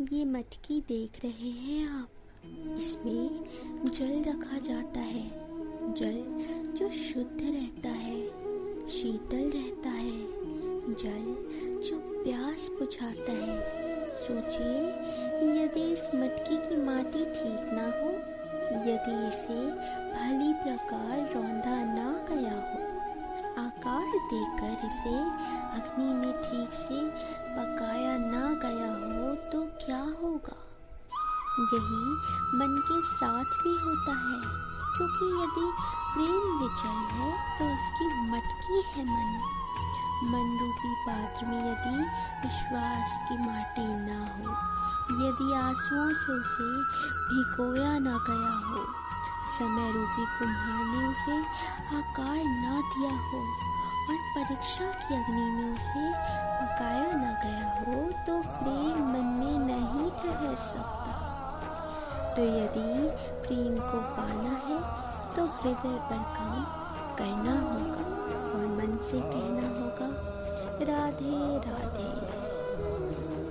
ये मटकी देख रहे हैं आप। इसमें जल रखा जाता है। जल जो शुद्ध रहता है, शीतल रहता है। जल जो प्यास बुझाता है। सोचिए, यदि इस मटकी की माटी ठीक ना हो, यदि इसे भली प्रकार रौंदा ना गया हो, आकार देकर इसे अग्नि में ठीक से यही मन के साथ भी होता है, क्योंकि यदि प्रेम विचल है तो इसकी मटकी है मन। मन रूपी पात्र में यदि विश्वास की माटी ना हो, यदि आंसुओं से उसे भिगोया ना गया हो समय रूपी कुम्हार ने उसे आकार ना दिया हो, और परीक्षा की अग्नि में उसे तो यदि प्रेम को पाना है तो हृदय पर काम करना होगा और मन से कहना होगा, राधे राधे।